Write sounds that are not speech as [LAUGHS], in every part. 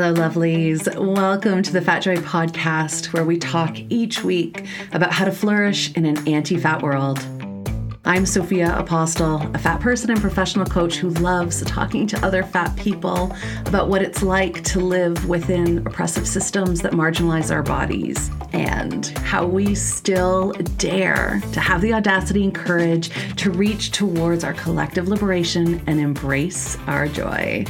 Hello, lovelies. Welcome to the Fat Joy podcast, where we talk each week about how to flourish in an anti fat world. I'm Sophia Apostol, a fat person and professional coach who loves talking to other fat people about what it's like to live within oppressive systems that marginalize our bodies and how we still dare to have the audacity and courage to reach towards our collective liberation and embrace our joy.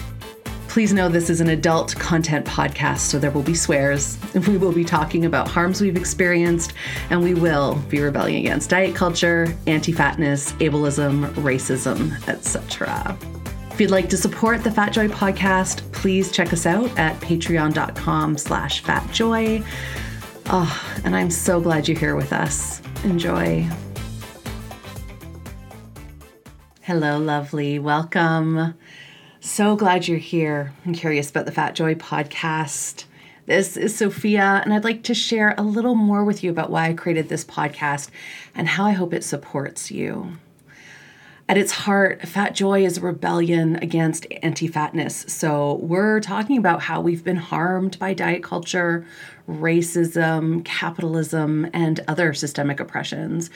Please know this is an adult content podcast, so there will be swears. [LAUGHS] We will be talking about harms we've experienced, and we will be rebelling against diet culture, anti-fatness, ableism, racism, etc. If you'd like to support the Fat Joy podcast, please check us out at patreon.com slash fatjoy. Oh, and I'm so glad you're here with us. Enjoy. Hello, lovely. Welcome. So glad you're here. I'm curious about the Fat Joy podcast. This is Sophia, and I'd like to share a little more with you about why I created this podcast and how I hope it supports you. At its heart, Fat Joy is a rebellion against anti fatness. So, we're talking about how we've been harmed by diet culture, racism, capitalism, and other systemic oppressions.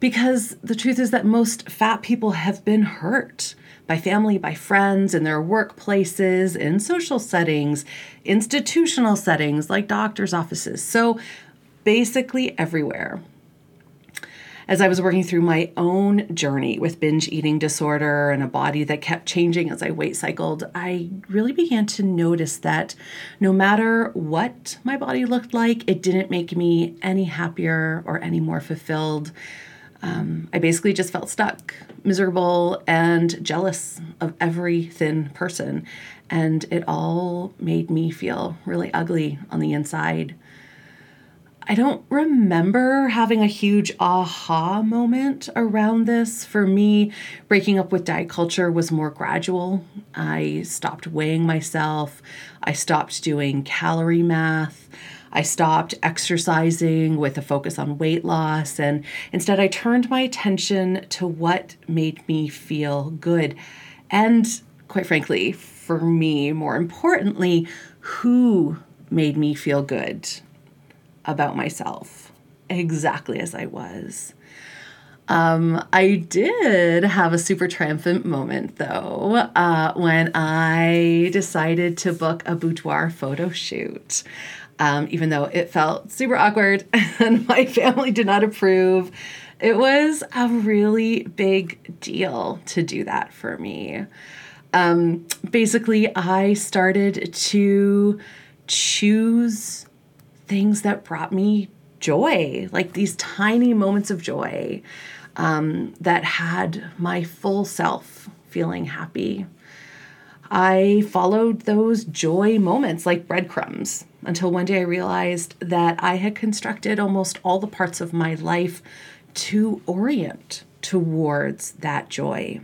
Because the truth is that most fat people have been hurt by family, by friends, in their workplaces, in social settings, institutional settings like doctors' offices. So basically everywhere. As I was working through my own journey with binge eating disorder and a body that kept changing as I weight cycled, I really began to notice that no matter what my body looked like, it didn't make me any happier or any more fulfilled um, I basically just felt stuck, miserable, and jealous of every thin person. And it all made me feel really ugly on the inside. I don't remember having a huge aha moment around this. For me, breaking up with diet culture was more gradual. I stopped weighing myself, I stopped doing calorie math. I stopped exercising with a focus on weight loss, and instead I turned my attention to what made me feel good. And quite frankly, for me, more importantly, who made me feel good about myself exactly as I was. Um, I did have a super triumphant moment though uh, when I decided to book a boudoir photo shoot um, even though it felt super awkward [LAUGHS] and my family did not approve. It was a really big deal to do that for me. Um, basically, I started to choose things that brought me joy, like these tiny moments of joy um, that had my full self feeling happy. I followed those joy moments like breadcrumbs until one day I realized that I had constructed almost all the parts of my life to orient towards that joy.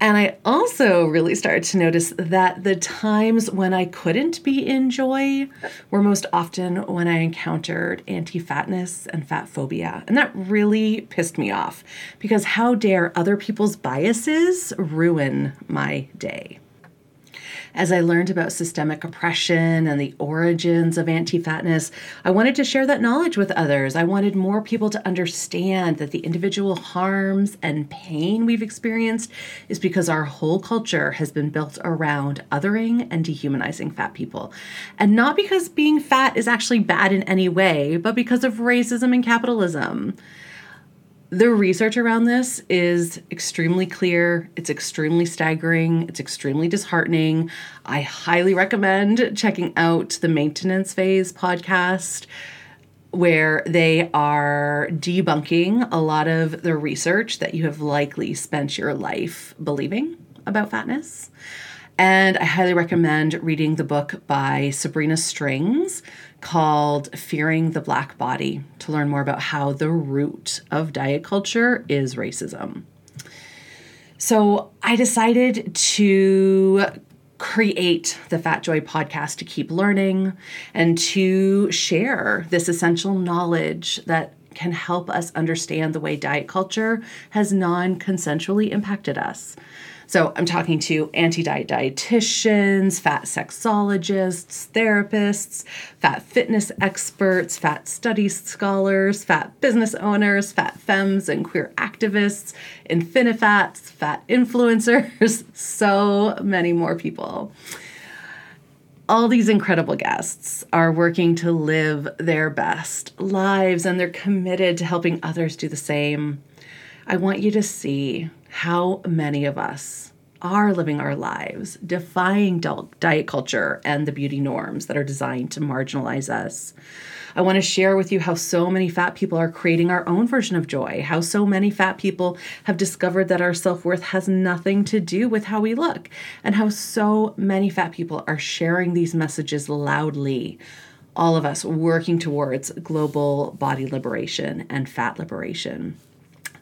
And I also really started to notice that the times when I couldn't be in joy were most often when I encountered anti fatness and fat phobia. And that really pissed me off because how dare other people's biases ruin my day? As I learned about systemic oppression and the origins of anti fatness, I wanted to share that knowledge with others. I wanted more people to understand that the individual harms and pain we've experienced is because our whole culture has been built around othering and dehumanizing fat people. And not because being fat is actually bad in any way, but because of racism and capitalism the research around this is extremely clear. It's extremely staggering. It's extremely disheartening. I highly recommend checking out the Maintenance Phase podcast, where they are debunking a lot of the research that you have likely spent your life believing about fatness. And I highly recommend reading the book by Sabrina Strings called Fearing the Black Body to learn more about how the root of diet culture is racism. So I decided to create the Fat Joy podcast to keep learning and to share this essential knowledge that can help us understand the way diet culture has non consensually impacted us. So I'm talking to anti diet dietitians, fat sexologists, therapists, fat fitness experts, fat studies scholars, fat business owners, fat femmes and queer activists, infinifats, fat influencers, [LAUGHS] so many more people all these incredible guests are working to live their best lives and they're committed to helping others do the same. I want you to see how many of us are living our lives defying diet culture and the beauty norms that are designed to marginalize us. I want to share with you how so many fat people are creating our own version of joy, how so many fat people have discovered that our self worth has nothing to do with how we look, and how so many fat people are sharing these messages loudly. All of us working towards global body liberation and fat liberation.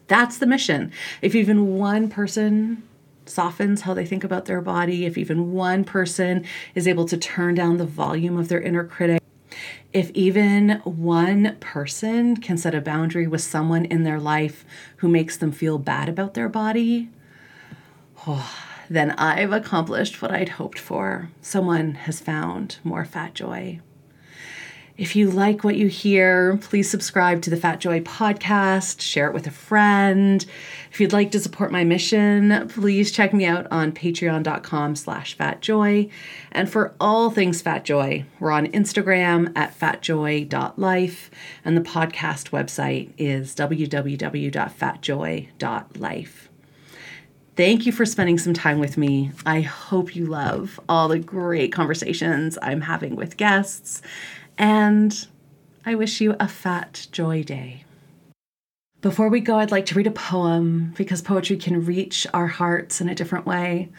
That's the mission. If even one person softens how they think about their body, if even one person is able to turn down the volume of their inner critic, if even one person can set a boundary with someone in their life who makes them feel bad about their body, oh, then I've accomplished what I'd hoped for. Someone has found more fat joy. If you like what you hear, please subscribe to the Fat Joy podcast, share it with a friend. If you'd like to support my mission, please check me out on patreon.com slash fatjoy. And for all things Fat Joy, we're on Instagram at fatjoy.life, and the podcast website is www.fatjoy.life. Thank you for spending some time with me. I hope you love all the great conversations I'm having with guests and I wish you a fat joy day. Before we go, I'd like to read a poem because poetry can reach our hearts in a different way.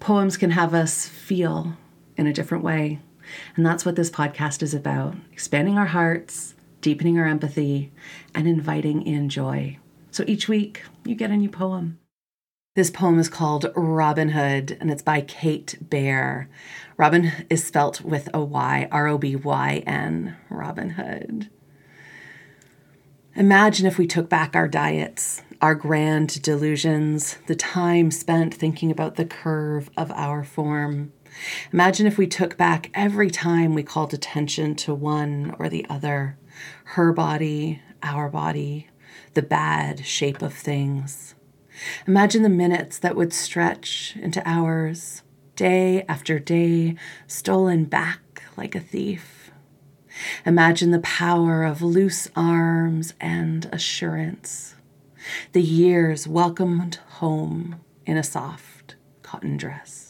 Poems can have us feel in a different way. And that's what this podcast is about expanding our hearts, deepening our empathy, and inviting in joy. So each week, you get a new poem. This poem is called Robyn Hood and it's by Kate Baer. Robyn is spelt with a Y, R O B Y N, Robyn Hood. Imagine if we took back our diets, our grand delusions, the time spent thinking about the curve of our form. Imagine if we took back every time we called attention to one or the other, her body, our body, the bad shape of things. Imagine the minutes that would stretch into hours, day after day, stolen back like a thief. Imagine the power of loose arms and assurance. The years welcomed home in a soft cotton dress.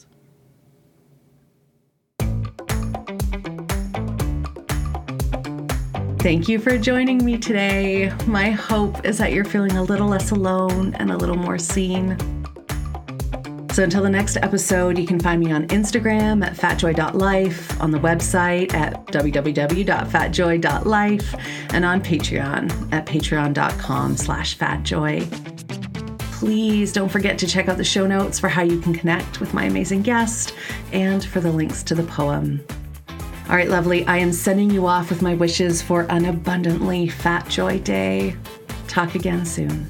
Thank you for joining me today. My hope is that you're feeling a little less alone and a little more seen. So until the next episode, you can find me on Instagram at fatjoy.life, on the website at www.fatjoy.life, and on Patreon at patreon.com slash fatjoy. Please don't forget to check out the show notes for how you can connect with my amazing guest and for the links to the poem. All right, lovely. I am sending you off with my wishes for an abundantly fat joy day. Talk again soon.